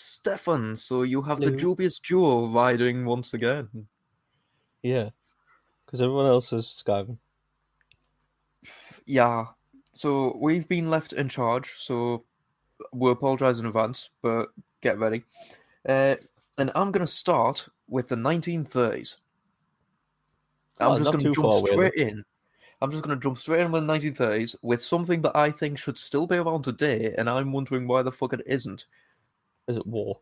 Stefan. So you have the dubious duo riding once again. Yeah, because everyone else is skiving. Yeah. So we've been left in charge. So we apologise in advance, but get ready. Uh, and I'm going to start with the 1930s. I'm Oh, just going to jump far straight in. I'm just going to jump straight in with the 1930s with something that I think should still be around today, and I'm wondering why the fuck it isn't. Is it war?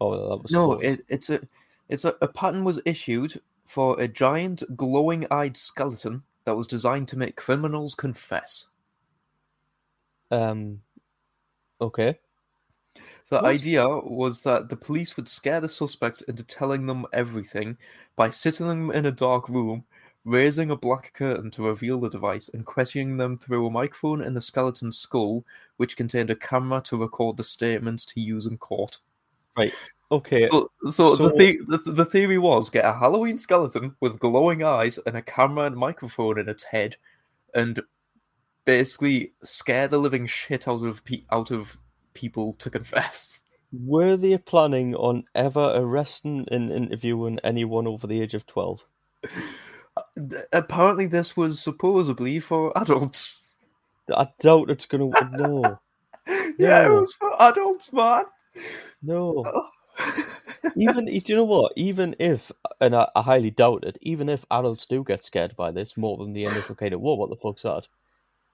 Oh, that was No, it, it's a it's a, a patent was issued for a giant glowing-eyed skeleton that was designed to make criminals confess. Um. Okay. The What? idea was that the police would scare the suspects into telling them everything by sitting them in a dark room, raising a black curtain to reveal the device, and questioning them through a microphone in the skeleton's skull, which contained a camera to record the statements to use in court. Right. Okay. So, so, so- the, the the the theory was get a Halloween skeleton with glowing eyes and a camera and microphone in its head, and basically scare the living shit out of pe- out of people to confess. Were they planning on ever arresting and interviewing anyone over the age of twelve? Apparently, this was supposedly for adults. I doubt it's gonna. No, Yeah, it was for adults, man. no. Even do you know what? Even if, and I, I highly doubt it, even if adults do get scared by this more than the initial kind of, whoa, what the fuck's that?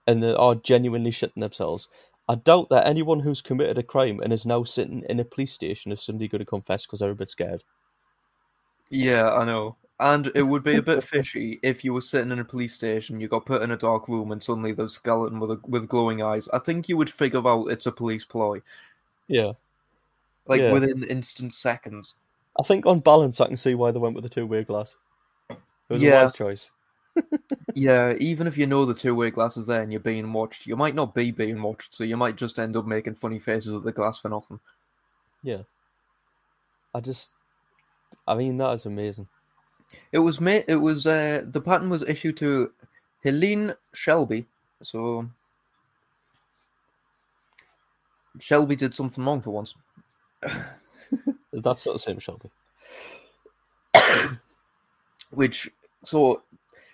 And they are genuinely shitting themselves. I doubt that anyone who's committed a crime and is now sitting in a police station is suddenly going to confess because they're a bit scared. Yeah, I know. And it would be a bit fishy if you were sitting in a police station, you got put in a dark room, and suddenly there's a skeleton with a, with glowing eyes. I think you would figure out it's a police ploy, Yeah. like Yeah. within instant seconds. I think on balance, I can see why they went with the two way glass. It was Yeah. a wise choice. Yeah, even if you know the two way glass is there and you're being watched, you might not be being watched, so you might just end up making funny faces at the glass for nothing. Yeah. I just, I mean, that is amazing. It was made. It was uh, the patent was issued to Helene Shelby. So Shelby did something wrong for once. That's not the same, Shelby. which so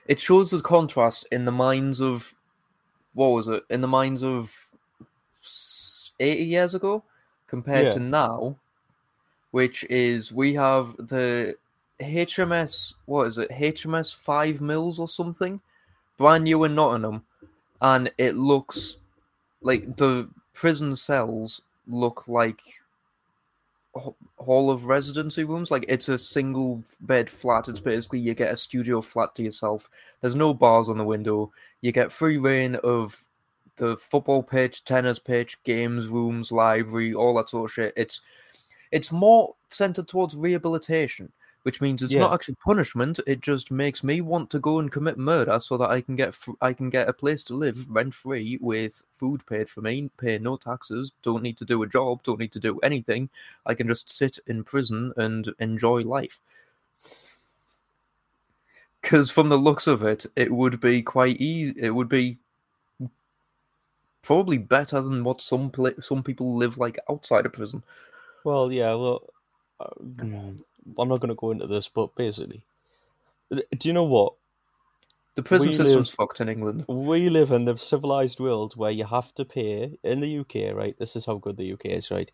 it shows the contrast in the minds of what was it in the minds of 80 years ago compared Yeah. to now which is we have the hms what is it hms 5 mils or something brand new in nottingham and it looks like the prison cells look like hall of residency rooms. Like it's a single bed flat. It's basically you get a studio flat to yourself. There's no bars on the window. You get free reign of the football pitch, tennis pitch, games rooms, library, all that sort of shit. It's it's more centered towards rehabilitation, which means it's not actually punishment. It just makes me want to go and commit murder so that I can get fr- I can get a place to live rent free with food paid for me, pay no taxes, don't need to do a job, don't need to do anything. I can just sit in prison and enjoy life. Because from the looks of it, it would be quite easy. It would be probably better than what some pla- some people live like outside of prison. Well, yeah, well, uh, mm, I'm not going to go into this, but basically, do you know what? The prison We system's live- fucked in England. We live in the civilized world where you have to pay in the UK, right? This is how good the UK is, right?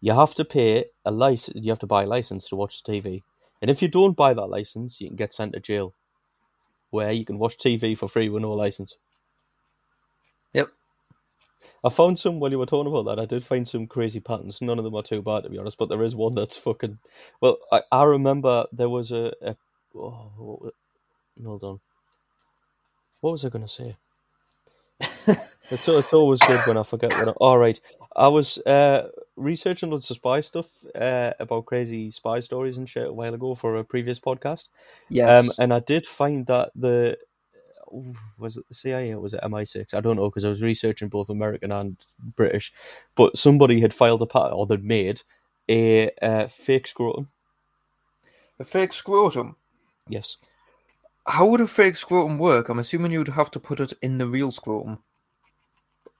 You have to pay a license. You have to buy a license to watch TV, and if you don't buy that license, you can get sent to jail, where you can watch TV for free with no license. I found some while you were talking about that. I did find some crazy patterns. None of them are too bad to be honest, but there is one that's fucking. Well, I, I remember there was a. a oh, what hold on. What was I going to say? it's it's always good when I forget what. I, all right, I was uh, researching lots of spy stuff uh, about crazy spy stories and shit a while ago for a previous podcast. Yes. Um, and I did find that the was it the CIA or was it MI6? I don't know because I was researching both American and British, but somebody had filed a patent or they'd made a uh, fake scrotum. a fake scrotum. Yes, How would a fake scrotum work? I'm assuming you'd have to put it in the real scrotum.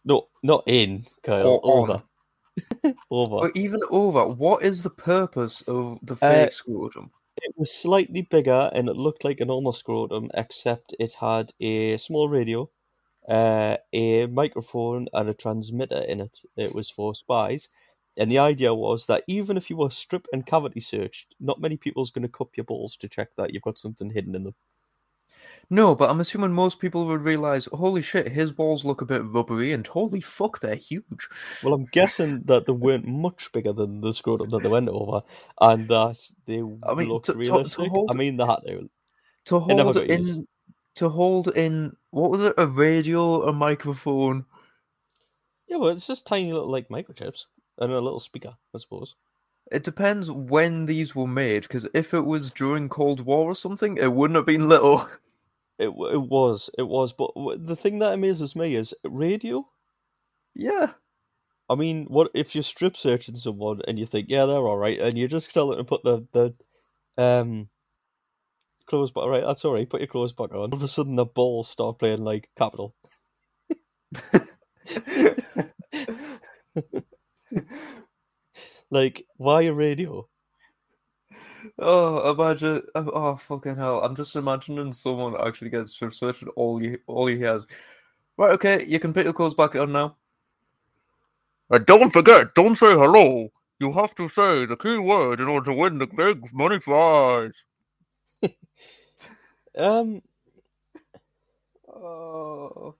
no, not in Kyle, Or over. over. Or even over. What is the purpose of the Uh, fake scrotum? It was slightly bigger and it looked like a normal scrotum, except it had a small radio, uh, a microphone, and a transmitter in it. It was for spies. And the idea was that even if you were strip and cavity searched, not many people's going to cup your balls to check that you've got something hidden in them. No, but I'm assuming most people would realize, holy shit, his balls look a bit rubbery, and holy fuck, they're huge. Well, I'm guessing that they weren't much bigger than the scrotum that they went over, and that they I mean, looked to- to- to realistic. hold- I mean, they had to. To hold in, used. to hold in, what was it? A radio, a microphone. Yeah, well, it's just tiny little like microchips and a little speaker, I suppose. It depends when these were made, because if it was during Cold War or something, it wouldn't have been little. It it was it was, but the thing that amazes me is radio. yeah. I mean, what if you're strip searching someone and you think, yeah, they're all right, and you just tell them to put the the um clothes back. Right, that's all right. Put your clothes back on. All of a sudden, the balls start playing like Capital. Like, why a radio? Oh, imagine! Oh, oh, fucking hell! I'm just imagining someone actually gets strip searched and all you all you has. right, okay, you can put your clothes back on now. And don't forget, don't say hello. You have to say the key word in order to win the big money prize. Um, Oh.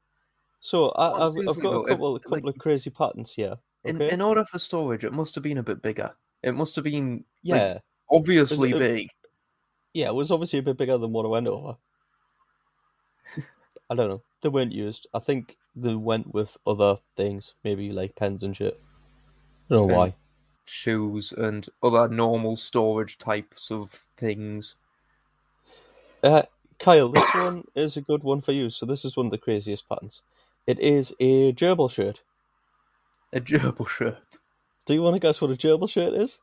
so I, I've, I've got though, a it- couple couple like- of crazy patterns here. In Okay, in order for storage, it must have been a bit bigger. It must have been like, yeah, obviously it- big. yeah, it was obviously a bit bigger than what I went over. I don't know. They weren't used. I think they went with other things, maybe like pens and shit. I don't know Pen- why. Shoes and other normal storage types of things. Uh, Kyle, this one is a good one for you. So this is one of the craziest patterns. It is a gerbil shirt. A gerbil shirt. Do you want to guess what a gerbil shirt is?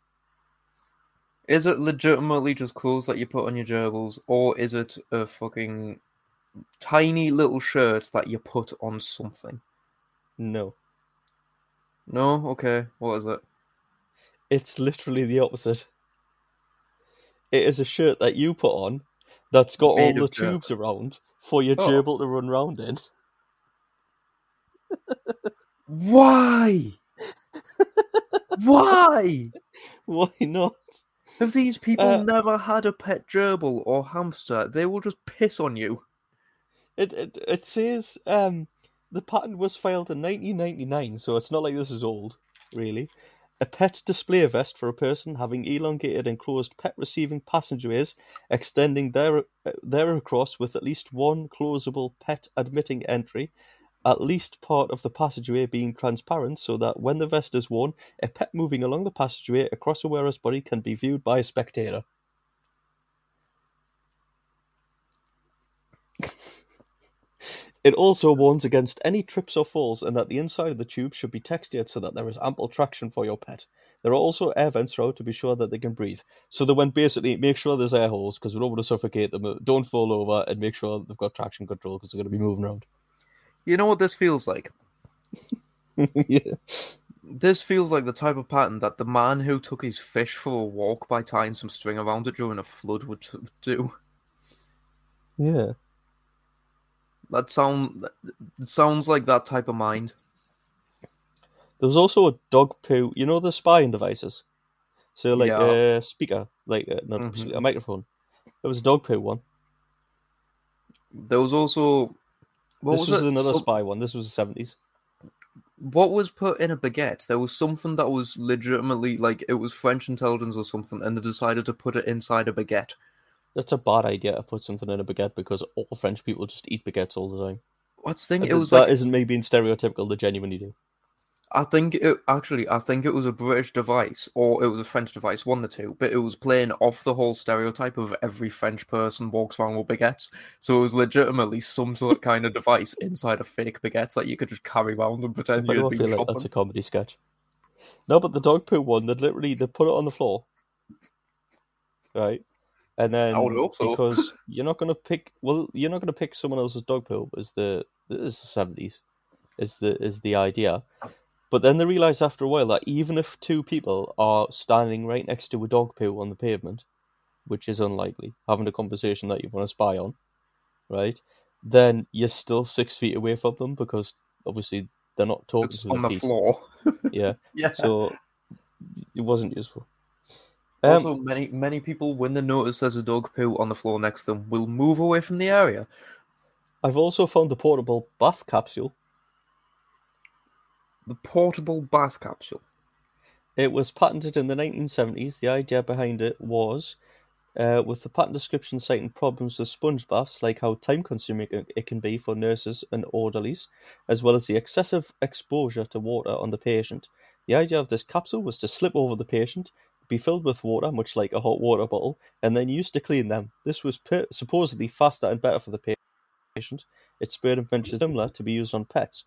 Is it legitimately just clothes that you put on your gerbils, or is it a fucking tiny little shirt that you put on something? No. No? Okay, what is it? It's literally the opposite. It is a shirt that you put on that's got all Made the of tubes around for your Oh. gerbil to run round in. Why? Why? Why not? Have these people Uh, never had a pet gerbil or hamster? They will just piss on you. It it it says um the patent was filed in 1999, so it's not like this is old, really. A pet display vest for a person having elongated enclosed pet receiving passageways extending there there across with at least one closable pet admitting entry, at least part of the passageway being transparent so that when the vest is worn, a pet moving along the passageway across a wearer's body can be viewed by a spectator. It also warns against any trips or falls and that the inside of the tube should be textured so that there is ample traction for your pet. There are also air vents throughout to be sure that they can breathe. So they went basically make sure there's air holes because we don't want to suffocate them. Don't fall over and make sure they've got traction control because they're going to be moving around. You know what this feels like? yeah. This feels like the type of pattern that the man who took his fish for a walk by tying some string around it during a flood would do. Yeah. That sound sounds like that type of mind. There was also a dog poo. You know the spying devices? So like Yeah. a speaker, like a, not a Mhm. a microphone. It was a dog poo one. There was also what this was, was another Some- spy one. This was the seventies. what was put in a baguette? There was something that was legitimately like it was French intelligence or something, and they decided to put it inside a baguette. That's a bad idea to put something in a baguette because all French people just eat baguettes all the time. What's the thing? It was that like, isn't me being stereotypical. They genuinely do. I think it actually I think it was a British device or it was a French device, one of the two, but it was playing off the whole stereotype of every French person walks around with baguettes. So it was legitimately some sort of kind of device inside a fake baguette that you could just carry around and pretend you'd I be like that's a comedy sketch? No, but the dog poo one, they literally they put it on the floor, right? And then I would hope so. because you're not gonna pick well, you're not gonna pick someone else's dog poo. Is the this is the seventies, is the is the idea. But then they realise after a while that even if two people are standing right next to a dog poo on the pavement, which is unlikely, having a conversation that you want to spy on, right? Then you're still six feet away from them because obviously they're not talking It's to on the feet. floor. Yeah, Yeah. so it wasn't useful. Um, also, many many people, when they notice there's a dog poo on the floor next to them, will move away from the area. I've also found the portable bath capsule. The portable bath capsule. It was patented in the 1970s. The idea behind it was, uh, with the patent description citing problems with sponge baths, like how time consuming it can be for nurses and orderlies, as well as the excessive exposure to water on the patient. The idea of this capsule was to slip over the patient, be filled with water, much like a hot water bottle, and then used to clean them. This was per- supposedly faster and better for the patient. It spurred invention similar to be used on pets.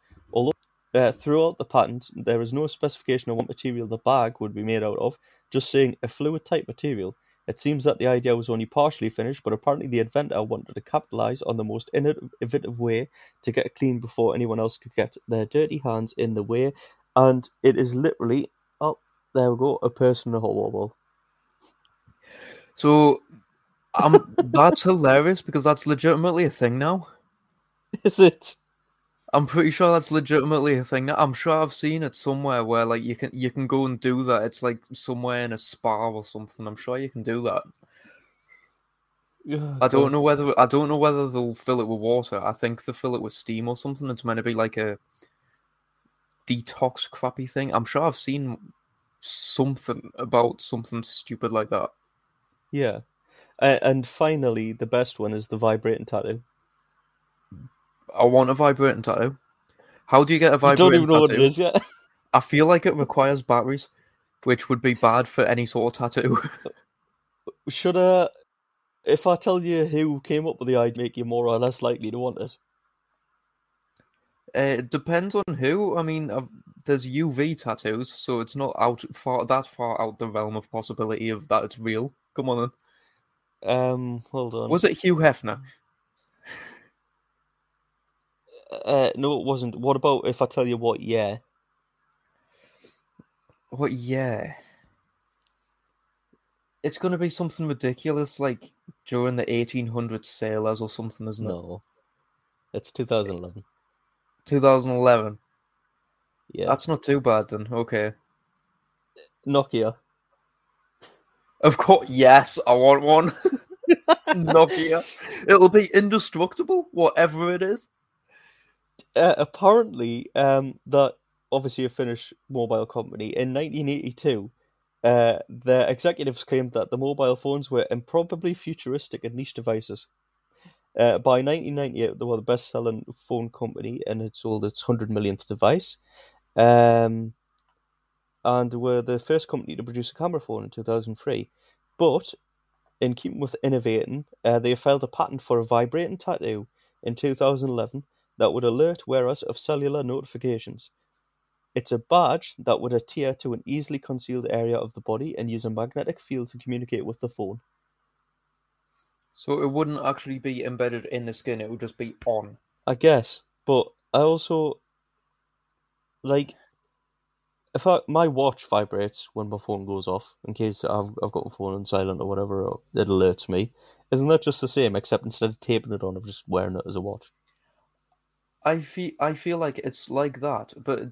Uh, throughout the patent, there is no specification of what material the bag would be made out of, just saying a fluid type material. It seems that the idea was only partially finished, but apparently the inventor wanted to capitalize on the most innovative way to get it clean before anyone else could get their dirty hands in the way. And it is literally, oh, there we go, a person in a hot water bottle. So, um, that's hilarious because that's legitimately a thing now. Is it? I'm pretty sure that's legitimately a thing. I'm sure I've seen it somewhere where like you can you can go and do that. It's like somewhere in a spa or something. I'm sure you can do that. Yeah, I don't know whether I don't know whether they'll fill it with water. I think they fill it with steam or something. It's meant to be like a detox crappy thing. I'm sure I've seen something about something stupid like that. Yeah. And finally, the best one is the vibrating tattoo. I want a vibrating tattoo. How do you get a You I don't even know what it is yet. I feel like it requires batteries, which would be bad for any sort of tattoo. Should uh, if I tell you who came up with the idea, I'd make you more or less likely to want it? Uh, it depends on who. I mean, uh, there's UV tattoos, so it's not out far that far out the realm of possibility of that it's real. Come on, then. Um, hold on. Was it Hugh Hefner? Uh, no, it wasn't. What about if I tell you what? Yeah, What? Yeah. It's gonna be something ridiculous, like during the 1800s sailors or something, isn't it? no, it's 2011. 2011. Yeah, That's not too bad then. Okay. Nokia. Of course, yes, I want one. Nokia. It'll be indestructible, whatever it is. Uh, apparently, um, that obviously a Finnish mobile company in 1982. Uh, the executives claimed that the mobile phones were improbably futuristic and niche devices. Uh, by 1998, they were the best-selling phone company and had sold its 100 millionth device. Um, and were the first company to produce a camera phone in 2003. But in keeping with innovating, uh, they filed a patent for a vibrating tattoo in 2011 that would alert wearers of cellular notifications. It's a badge that would adhere to an easily concealed area of the body and use a magnetic field to communicate with the phone. So it wouldn't actually be embedded in the skin, it would just be on. I guess, but I also like if I, my watch vibrates when my phone goes off in case I've I've got my phone on silent or whatever, or it alerts me. Isn't that just the same? Except instead of taping it on, I'm just wearing it as a watch. I feel I feel like it's like that, but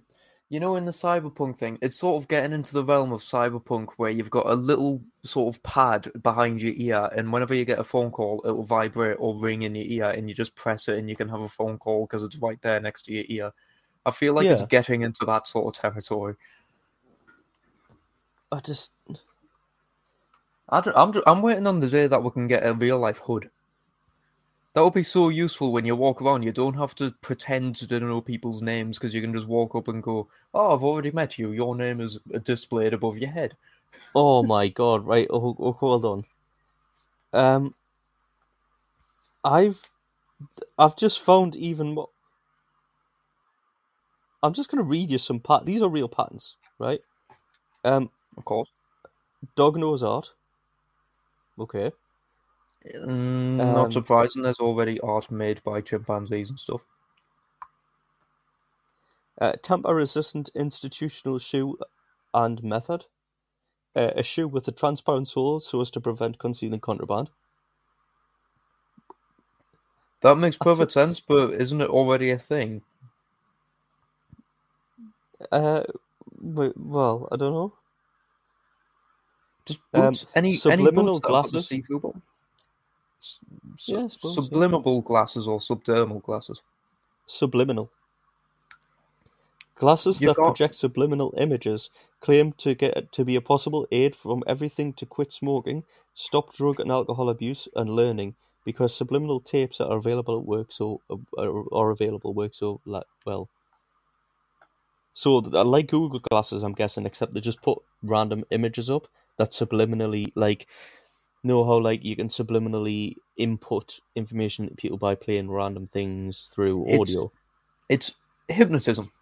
you know, in the cyberpunk thing, it's sort of getting into the realm of cyberpunk where you've got a little sort of pad behind your ear, and whenever you get a phone call, it'll vibrate or ring in your ear, and you just press it, and you can have a phone call because it's right there next to your ear. I feel like it's getting into that sort of territory. I just I don't, I'm, I'm waiting on the day that we can get a real life HUD. That would be so useful when you walk around. You don't have to pretend to know people's names because you can just walk up and go, "Oh, I've already met you. Your name is displayed above your head." oh my god! Right, oh, oh, hold on. Um, I've I've just found even more. I'm just gonna read you some pat. These are real patterns, right? Um, Of course, dog nose art. Okay. Mm, not Um, surprising. There's already art made by chimpanzees and stuff. Uh, tamper-resistant institutional shoe and method. Uh, a shoe with a transparent sole so as to prevent concealing contraband. That makes perfect sense, but isn't it already a thing? Uh, wait, well, I don't know. Just Um, boots, any any subliminal boots that have got the glasses. See-through su- Yeah, I so. subliminal glasses or subdermal glasses. Subliminal. Glasses You that got- project subliminal images claim to get to be a possible aid from everything to quit smoking, stop drug and alcohol abuse, and learning. Because subliminal tapes that are available at work so are, are available work so like well. So like Google Glasses, I'm guessing, except they just put random images up that subliminally like know how like you can subliminally input information to people by playing random things through audio. It's hypnotism.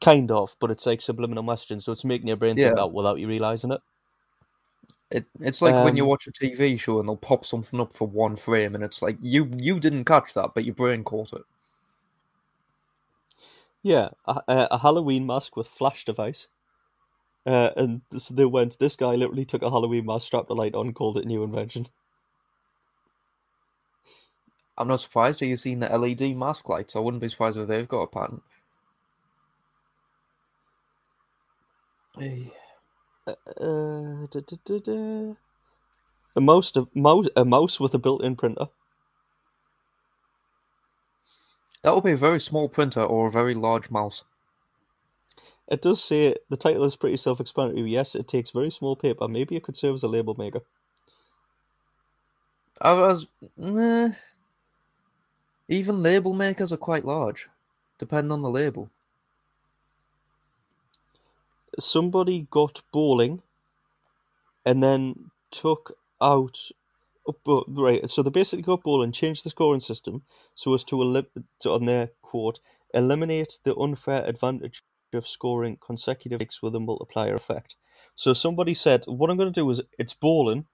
Kind of, but it's like subliminal messaging, so it's making your brain think that without you realizing it. It, it's like when you Um, watch a TV show and they'll pop something up for one frame, and it's like you you didn't catch that, but your brain caught it. Yeah, a, a a Halloween mask with flash device. Uh, and this, they went. This guy literally took a Halloween mask, strapped a light on, called it a new invention. I'm not surprised. Are you seeing the LED mask lights? I wouldn't be surprised if they've got a patent. Hey. Uh, da, da, da, da. A mouse, a mouse, a mouse with a built-in printer. That would be a very small printer or a very large mouse. It does say the title is pretty self-explanatory. Yes, it takes very small paper. Maybe it could serve as a label maker. I was. Meh. Even label makers are quite large, depending on the label. somebody got bowling and then took out oh, but right so they basically got bowling changed the scoring system so as to, elim- to on their quote eliminate the unfair advantage of scoring consecutive hits with a multiplier effect so somebody said what i'm going to do is it's bowling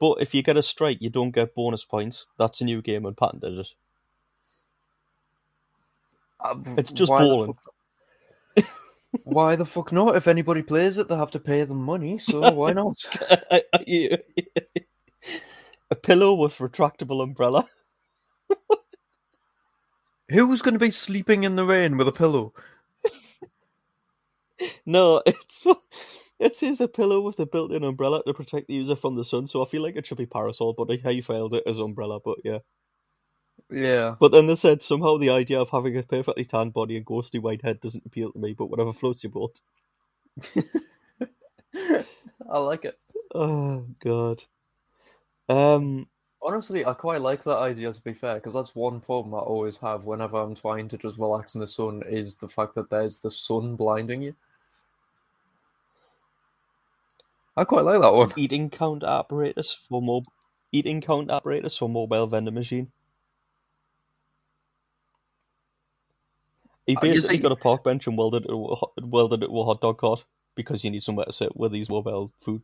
but if you get a strike you don't get bonus points that's a new game and patented it Uh, It's just why the bowling. fuck- Why the fuck not? If anybody plays it, they have to pay them money, so why not? a pillow with retractable umbrella Who's going to be sleeping in the rain with a pillow? No, it's it says a pillow with a built-in umbrella to protect the user from the sun. So I feel like it should be parasol, but I I filed it as umbrella. But yeah, Yeah. but then they said somehow the idea of having a perfectly tan body and ghostly white head doesn't appeal to me. But whatever floats your boat. I like it. Oh god. Um. Honestly, I quite like that idea, to be fair, because that's one problem I always have whenever I'm trying to just relax in the sun is the fact that there's the sun blinding you. I quite like that one. Eating count apparatus for mobile. Eating count apparatus for mobile vending machine. He basically got a park bench and welded it to a, hot- welded it to a hot dog cart because you need somewhere to sit with these mobile food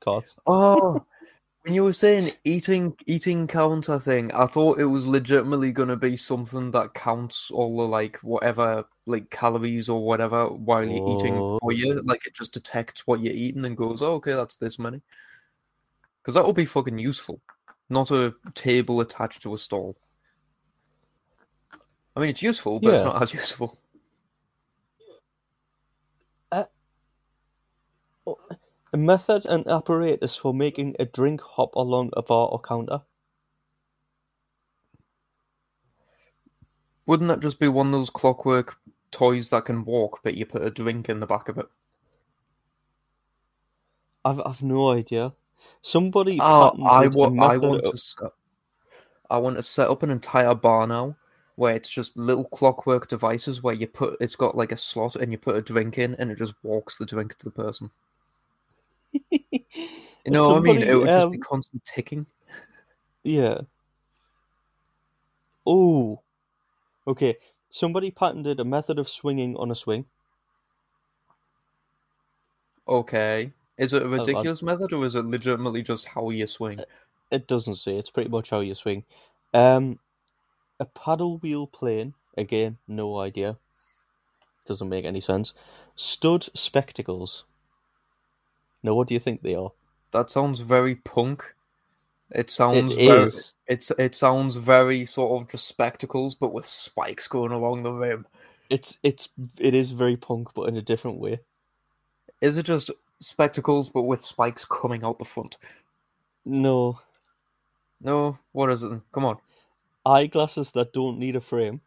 carts. Oh, when you were saying eating eating counter thing, I thought it was legitimately gonna be something that counts all the like whatever like calories or whatever while you're eating Oh. for you. Like it just detects what you're eating and goes, "Oh, okay, that's this many." Because that would be fucking useful, not a table attached to a stall. I mean, it's useful, but it's not as useful. Uh, a method and apparatus for making a drink hop along a bar or counter. Wouldn't that just be one of those clockwork toys that can walk, but you put a drink in the back of it? I've I've no idea. Somebody patented I, wa- I want to set, I want to set up an entire bar now where it's just little clockwork devices where you put it's got like a slot and you put a drink in and it just walks the drink to the person. You know what I mean? It Somebody, would just be um, constant ticking. Yeah. Oh. Okay. Somebody patented a method of swinging on a swing. Okay. Is it a ridiculous method or is it legitimately just how you swing? It doesn't say. It's pretty much how you swing. Um, a paddle wheel plane. Again, no idea. Doesn't make any sense. Stud spectacles. Now, what do you think they are? That sounds very punk. It sounds It very, is. It's it sounds very sort of just spectacles, but with spikes going along the rim. It's it's it is very punk, but in a different way. Is it just spectacles, but with spikes coming out the front? No, No, what is it? then? Come on, eyeglasses that don't need a frame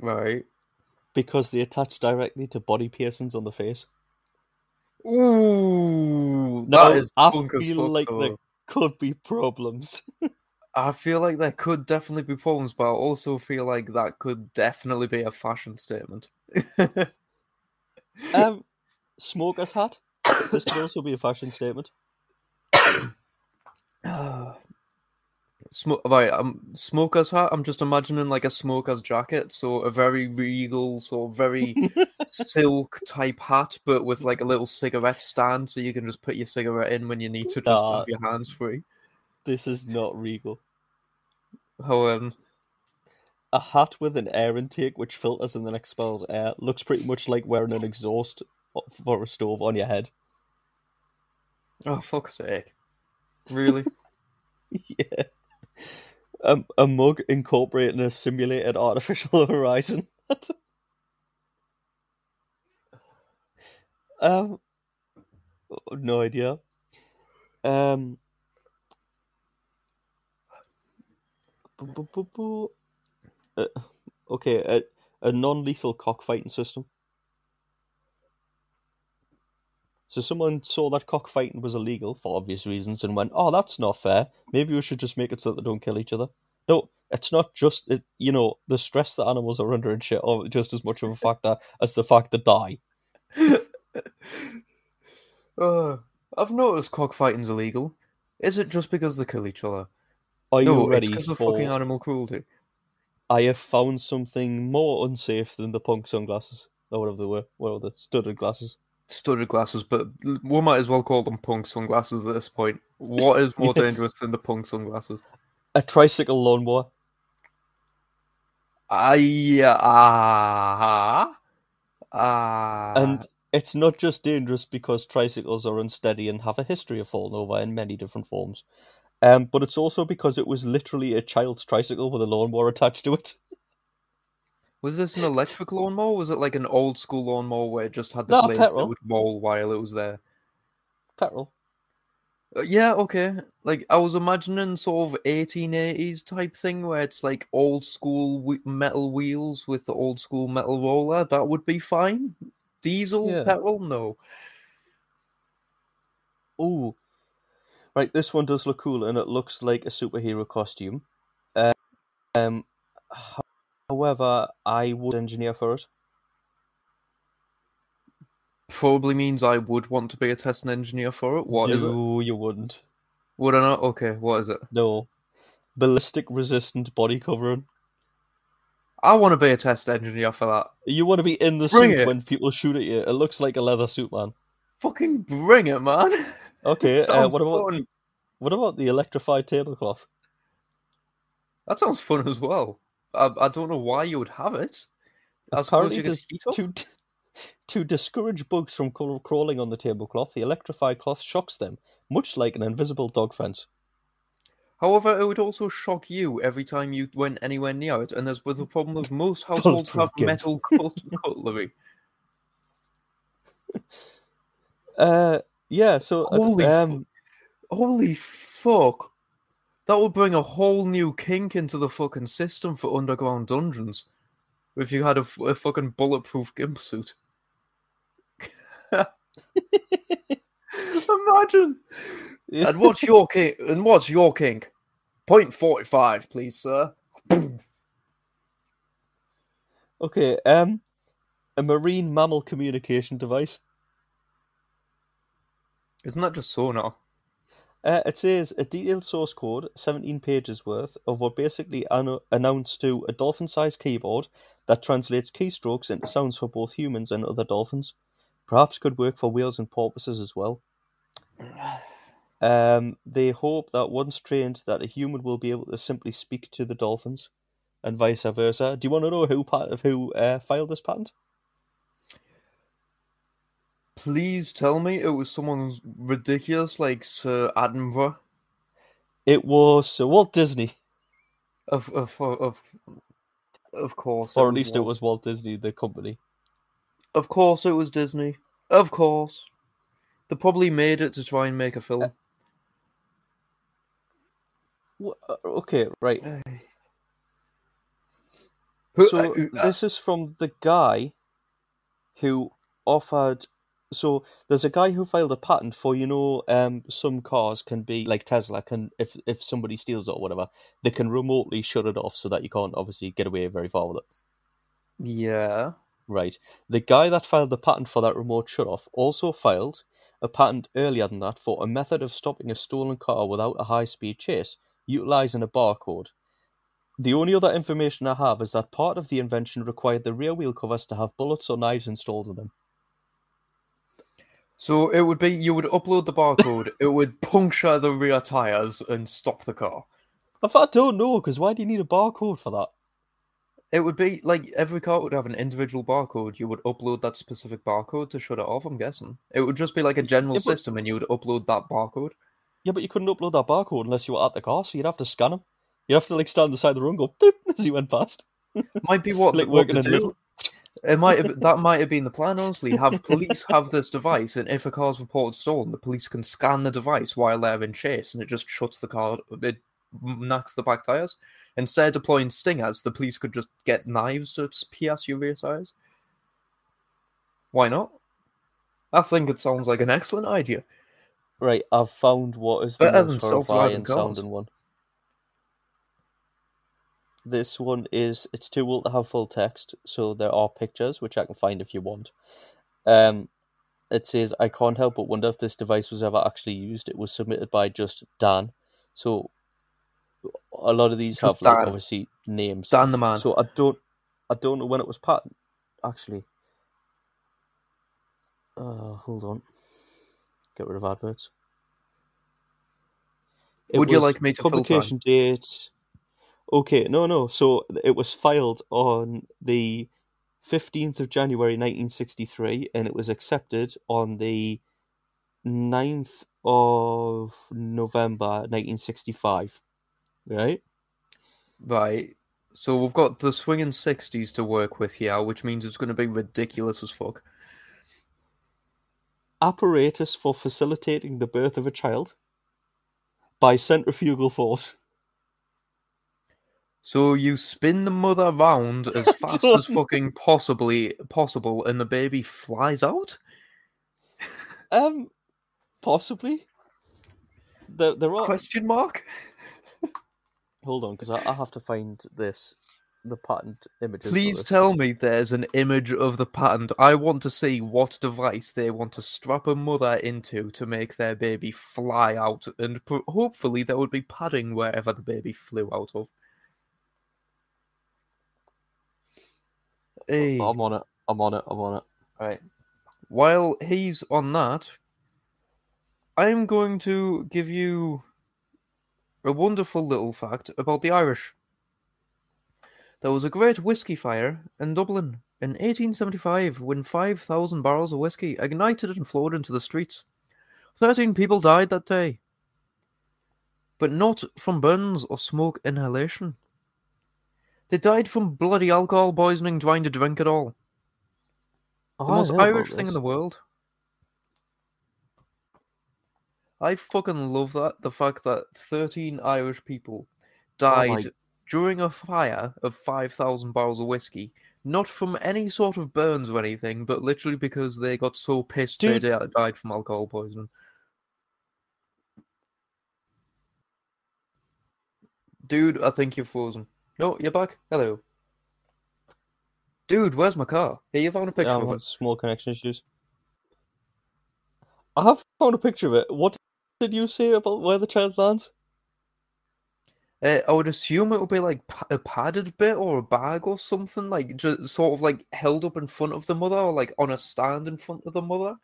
right? because they attach directly to body piercings on the face. Ooh, Now, that is I punk as feel fuck, like though. Could be problems. I feel like there could definitely be problems, but I also feel like that could definitely be a fashion statement. um, smoker's hat. This could also be a fashion statement. Smoke, right, um, smoker's hat. I'm just imagining like a smoker's jacket, so a very regal, so very silk type hat, but with like a little cigarette stand, so you can just put your cigarette in when you need to, just Nah. have your hands free. This is not regal. How um, A hat with an air intake which filters and then expels air looks pretty much like wearing an exhaust for a stove on your head. oh fuck's sake, really? yeah. Um, a mug incorporating a simulated artificial horizon. um, no idea. Um, uh, okay, a, a non-lethal cockfighting system. So someone saw that cockfighting was illegal for obvious reasons and went, "Oh, that's not fair. Maybe we should just make it so that they don't kill each other." No, it's not just it, you know the stress that animals are under and shit are just as much of a factor as the fact they die. Uh, I've noticed cockfighting's illegal. Is it just because they kill each other? Are no, you it's ready because of fucking animal cruelty. I have found something more unsafe than the punk sunglasses, or whatever they were, whatever the studded glasses. Studded glasses, but we might as well call them punk sunglasses at this point. What is more Yeah. dangerous than the punk sunglasses? A tricycle lawnmower. I ah ah. And it's not just dangerous because tricycles are unsteady and have a history of falling over in many different forms. Um, but it's also because it was literally a child's tricycle with a lawnmower attached to it. was this an electric lawnmower? Was it like an old school lawnmower where it just had the No, blades that would roll while it was there? Petrol. Uh, yeah, okay. Like I was imagining sort of 1880s type thing where it's like old school metal wheels with the old school metal roller. That would be fine. Diesel, Yeah. petrol, no. Ooh. Right, this one does look cool and it looks like a superhero costume. Uh, um, ho- however, I would engineer for it. Probably means I would want to be a testing engineer for it. What is it? no, you wouldn't. Would I not? Okay, what is it? No. Ballistic resistant body covering. I want to be a test engineer for that. You want to be in the Bring suit it. when people shoot at you. It looks like a leather suit, man. Fucking bring it, man. Okay, uh, what about fun. what about the electrified tablecloth? That sounds fun as well. I, I don't know why you would have it. I Apparently, you can dis- heat up. to to discourage bugs from crawling on the tablecloth, the electrified cloth shocks them, much like an invisible dog fence. However, it would also shock you every time you went anywhere near it, and there's with the problem of most households have metal cutlery. Uh, yeah. So Holy um, Holy fuck! That would bring a whole new kink into the fucking system for underground dungeons. If you had a fucking bulletproof gimp suit. Imagine. And what's your kink? And what's your kink? Point forty-five, please, sir. okay. Um, a marine mammal communication device. Isn't that just sonar? Uh, it says a detailed source code, 17 pages worth, of what basically an- announced to a dolphin sized keyboard that translates keystrokes into sounds for both humans and other dolphins. Perhaps could work for whales and porpoises as well. Um, they hope that once trained, that a human will be able to simply speak to the dolphins, and vice versa. Do you want to know who part of who uh, filed this patent? Please tell me it was someone ridiculous like Sir Attenborough It was Sir Walt Disney, of of of of course. or at least it was Walt Disney, the company. Of course, it was Disney. Of course, they probably made it to try and make a film. Wha- uh, Okay, right. So uh, this is from the guy who offered. So there's a guy who filed a patent for you know um some cars can be like Tesla can if if somebody steals it or whatever they can remotely shut it off so that you can't obviously get away very far with it. yeah. Right. The guy that filed the patent for that remote shut off also filed a patent earlier than that for a method of stopping a stolen car without a high speed chase, utilizing a barcode. The only other information I have is that part of the invention required the rear wheel covers to have bullets or knives installed in them. So it would be you would upload the barcode, it would puncture the rear tires and stop the car. If I don't know, because why do you need a barcode for that? It would be like every car would have an individual barcode. You would upload that specific barcode to shut it off. I'm guessing it would just be like a general Yeah, but- system, and you would upload that barcode. Yeah, but you couldn't upload that barcode unless you were at the car, so you'd have to scan them. You'd have to like stand on the side of the road and go beep as you went past. Might be what Like what to do. It might have, that might have been the plan. Honestly, have police have this device, and if a car's reported stolen, the police can scan the device while they're in chase, and it just shuts the car. It knocks the back tires. Instead of deploying stingers, the police could just get knives to pierce your rear tires. Why not? I think it sounds like an excellent idea. Right, I've found what is the Better most horrifying sounding one. This one is it's too old to have full text, so there are pictures which I can find if you want. Um, it says I can't help but wonder if this device was ever actually used. It was submitted by just Dan, so a lot of these Just have like obviously names. Dan the man. So I don't, I don't know when it was patent. Actually, uh, hold on. Get rid of adverts. It Would you like me to publication date? Okay, no, no. So it was filed on the fifteenth of January, nineteen sixty-three, and it was accepted on the 9th of November, nineteen sixty-five. Right. Right. So we've got the swinging 60s to work with here, which means it's going to be ridiculous as fuck. apparatus for facilitating the birth of a child by centrifugal force. So you spin the mother round as fast as fucking possibly possible, and the baby flies out. Um, possibly. There, there are. Question mark. Hold on, because I, I have to find this, the patent images. for Please tell me there's an image of the patent. I want to see what device they want to strap a mother into to make their baby fly out, and hopefully there would be padding wherever the baby flew out of. Hey. I'm on it. I'm on it. I'm on it. Right. While he's on that, I'm going to give you a wonderful little fact about the Irish. There was a great whiskey fire in Dublin in 1875 when 5,000 barrels of whiskey ignited and flowed into the streets. 13 people died that day. But not from burns or smoke inhalation. They died from bloody alcohol poisoning trying to drink it all. The Oh, I most Irish thing in the world. I fucking love that. The fact that 13 Irish people died Oh during a fire of 5,000 barrels of whiskey. Not from any sort of burns or anything, but literally because they got so pissed Dude. they died from alcohol poisoning. Dude, I think you're frozen. No, you're back. Hello. Dude, where's my car? Here, you found a picture Yeah, I'm of it. small connection issues. I have found a picture of it. What did you say about where the child lands? Uh, I would assume it would be like pa- a padded bit or a bag or something, like just sort of like held up in front of the mother or like on a stand in front of the mother.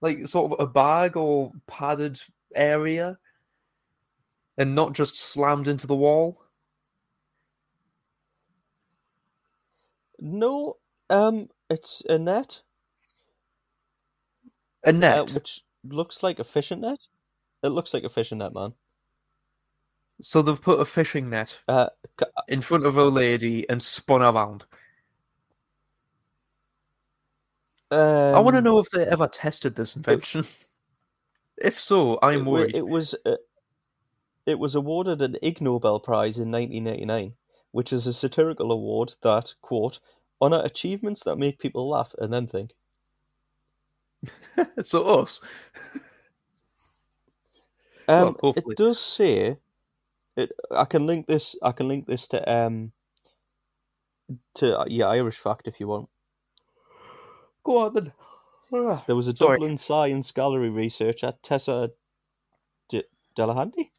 Like sort of a bag or padded area and not just slammed into the wall. No, um, it's a net. A uh, net. which looks like a fishing net. It looks like a fishing net, man. So they've put a fishing net Uh, in front of a lady and spun around. I want to um, know if they ever tested this invention. if so, I'm it, worried. it was uh, it was awarded an Ig Nobel Prize in 1989, which is a satirical award that quote honor achievements that make people laugh and then think. so us. Um, hopefully. it does say it. I can link this. I can link this to um to uh, yeah Irish fact if you want. Go on then. There was a Sorry. Dublin Science Gallery researcher Tessa D- Delahanty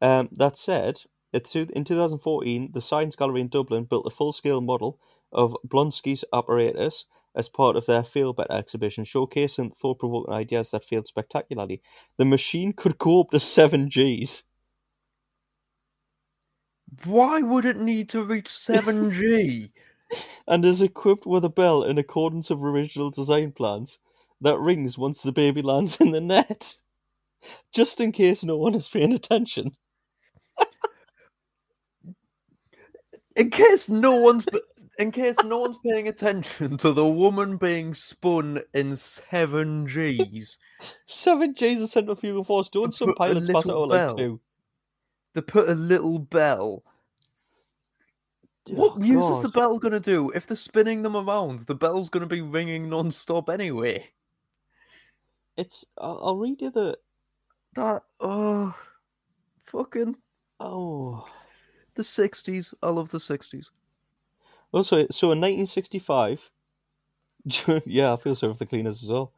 um, that said in 2014 the Science Gallery in Dublin built a full-scale model of Blonsky's apparatus as part of their Fail Better exhibition, showcasing thought-provoking ideas that failed spectacularly. The machine could go up to seven Gs. Why would it need to reach 7G? and is equipped with a bell in accordance with original design plans that rings once the baby lands in the net, just in case no one is paying attention. In case no one's in case no one's paying attention to the woman being spun in 7Gs, Seven G's of centrifugal force. Don't some pilots pass it like bell. two? they put a little bell. What Oh, use is the bell going to do? If they're spinning them around, the bell's going to be ringing non-stop anyway. It's. I'll, I'll read you the. That oh, fucking Oh. The 60s. I love the 60s. Also, so in 1965, yeah, I feel sorry for the cleaners as well.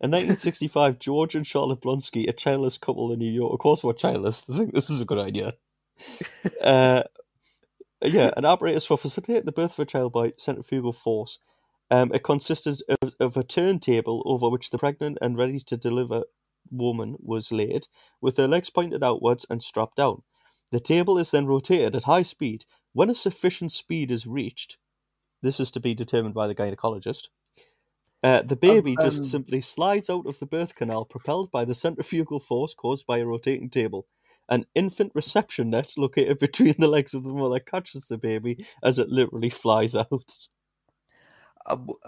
In 1965, George and Charlotte Blonsky, a childless couple in New York, of course, were childless. I think this is a good idea. uh, yeah, an apparatus for facilitating the birth of a child by centrifugal force. Um, it consisted of, of a turntable over which the pregnant and ready to deliver woman was laid, with her legs pointed outwards and strapped down. The table is then rotated at high speed. When a sufficient speed is reached, this is to be determined by the gynecologist. Uh, the baby just um, simply slides out of the birth canal, propelled by the centrifugal force caused by a rotating table. An infant reception net located between the legs of the mother catches the baby as it literally flies out. W-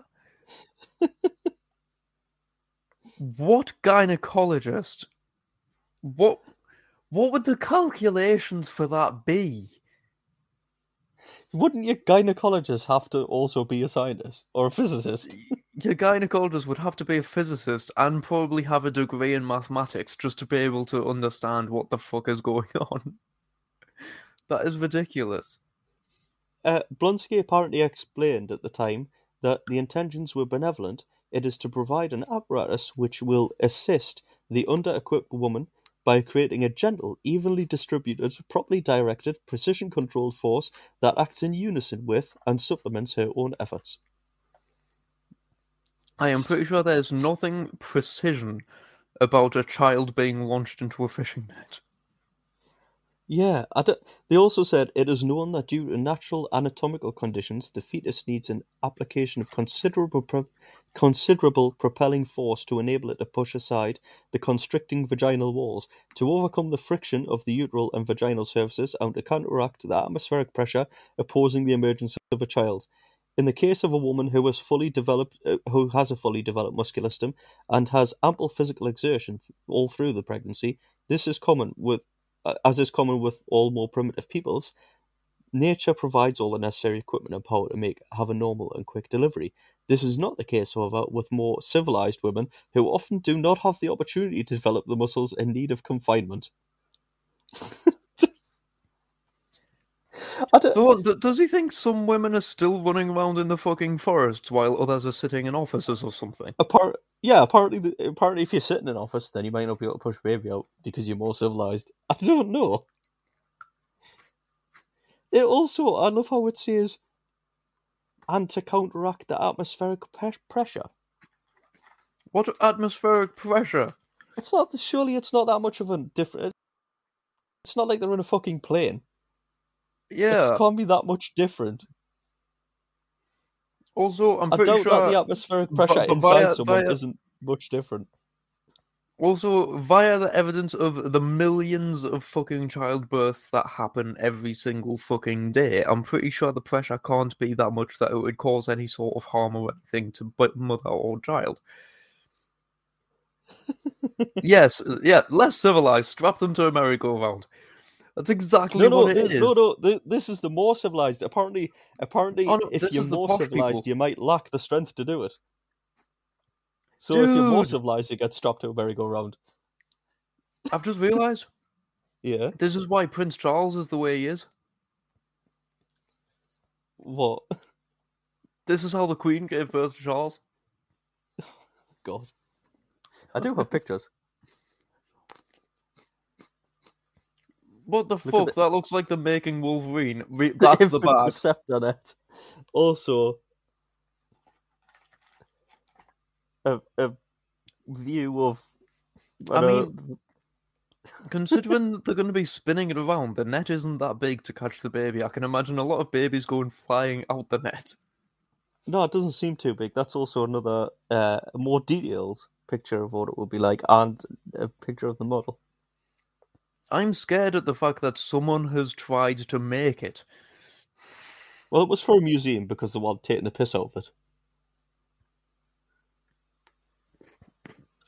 what gynecologist? What? What would the calculations for that be? Wouldn't your gynecologist have to also be a scientist or a physicist? Your gynecologist would have to be a physicist and probably have a degree in mathematics just to be able to understand what the fuck is going on. That is ridiculous. Uh, Blonsky apparently explained at the time that the intentions were benevolent. It is to provide an apparatus which will assist the under equipped woman by creating a gentle, evenly distributed, properly directed, precision controlled force that acts in unison with and supplements her own efforts. I am pretty sure there's nothing precision about a child being launched into a fishing net. Yeah, they also said it is known that due to natural anatomical conditions, the fetus needs an application of considerable pro- considerable propelling force to enable it to push aside the constricting vaginal walls, to overcome the friction of the uteral and vaginal surfaces, and to counteract the atmospheric pressure opposing the emergence of a child. In the case of a woman who has fully developed, uh, who has a fully developed muscular and has ample physical exertion all through the pregnancy, this is common with Uh, as is common with all more primitive peoples, nature provides all the necessary equipment and power to make have a normal and quick delivery. This is not the case, however, with more civilized women who often do not have the opportunity to develop the muscles in need of confinement. I don't, So, d- does he think some women are still running around in the fucking forests while others are sitting in offices or something? apart, yeah, apparently, the, apparently, if you're sitting in an office, then you might not be able to push baby out because you're more civilized. I don't know. It also, I love how it says, and to counteract the atmospheric pe- pressure. What atmospheric pressure? It's not. Surely, it's not that much of a different. It's not like they're in a fucking plane. Yeah. It can't be that much different. Also, I'm I pretty doubt sure that the atmospheric pressure inside via- someone via- isn't much different. Also, via the evidence of the millions of fucking childbirths that happen every single fucking day, I'm pretty sure the pressure can't be that much that it would cause any sort of harm or anything to mother or child. yes, yeah, less civilized. Strap them to a merry-go-round. That's exactly No, no, what it thi- is. no, no. thi- This is the more civilized. Apparently, apparently, Oh, no, if you're more civilized, people. you might lack the strength to do it. So if you're more civilized, you get strapped to a merry-go-round. I've just realised Yeah. this is why Prince Charles is the way he is. What? This is how the Queen gave birth to Charles. God. I do have pictures. What the at fuck? the- That looks like the making Wolverine. Re- That's the bag. Receptor on it. Also, a, a view of. I don't mean- know, Considering they're going to be spinning it around, the net isn't that big to catch the baby. I can imagine a lot of babies going flying out the net. no, it doesn't seem too big. That's also another uh, more detailed picture of what it would be like, and a picture of the model. I'm scared at the fact that someone has tried to make it. Well, it was for a museum because they wanted taking the piss out of it.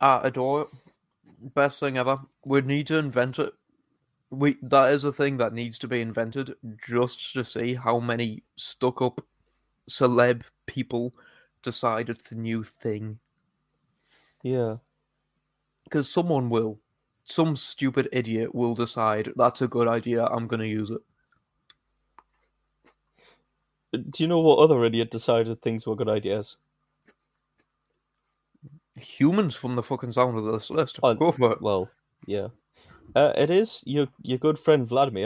I adore it. Best thing ever. We need to invent it. We that is a thing that needs to be invented just to see how many stuck up celeb people decide it's the new thing. Yeah. Because someone will. Some stupid idiot will decide that's a good idea, I'm gonna use it. Do you know what other idiot decided things were good ideas? Humans from the fucking sound of this list. Oh, Go for it. Well, yeah. Uh, it is your your good friend Vladimir.